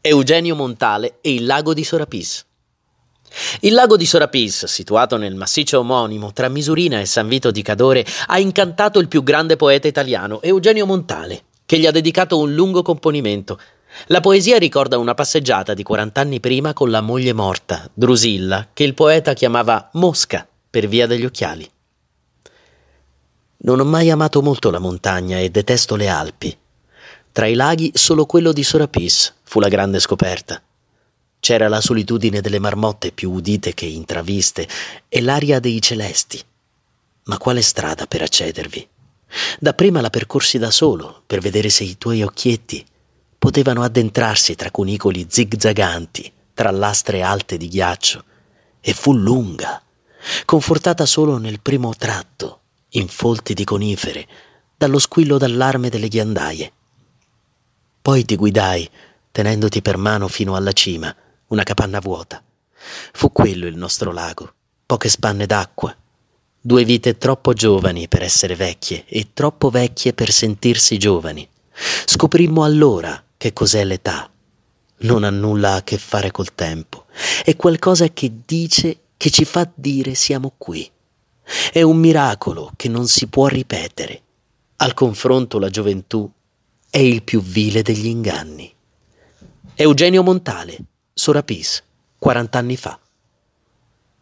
Eugenio Montale e il lago di Sorapis. Il lago di Sorapis, situato nel massiccio omonimo tra Misurina e San Vito di Cadore, ha incantato il più grande poeta italiano, Eugenio Montale, che gli ha dedicato un lungo componimento. La poesia ricorda una passeggiata di 40 anni prima con la moglie morta, Drusilla, che il poeta chiamava Mosca per via degli occhiali. Non ho mai amato molto la montagna e detesto le Alpi. Tra i laghi solo quello di Sorapis fu la grande scoperta. C'era la solitudine delle marmotte più udite che intraviste e l'aria dei celesti. Ma quale strada per accedervi? Dapprima la percorsi da solo per vedere se i tuoi occhietti potevano addentrarsi tra cunicoli zigzaganti, tra lastre alte di ghiaccio, e fu lunga, confortata solo nel primo tratto, in folti di conifere, dallo squillo d'allarme delle ghiandaie. Poi ti guidai, tenendoti per mano fino alla cima, una capanna vuota. Fu quello il nostro lago, poche spanne d'acqua, due vite troppo giovani per essere vecchie e troppo vecchie per sentirsi giovani. Scoprimmo allora che cos'è l'età. Non ha nulla a che fare col tempo, è qualcosa che dice, che ci fa dire siamo qui. È un miracolo che non si può ripetere. Al confronto la gioventù è il più vile degli inganni. Eugenio Montale, Sorapis, 40 anni fa.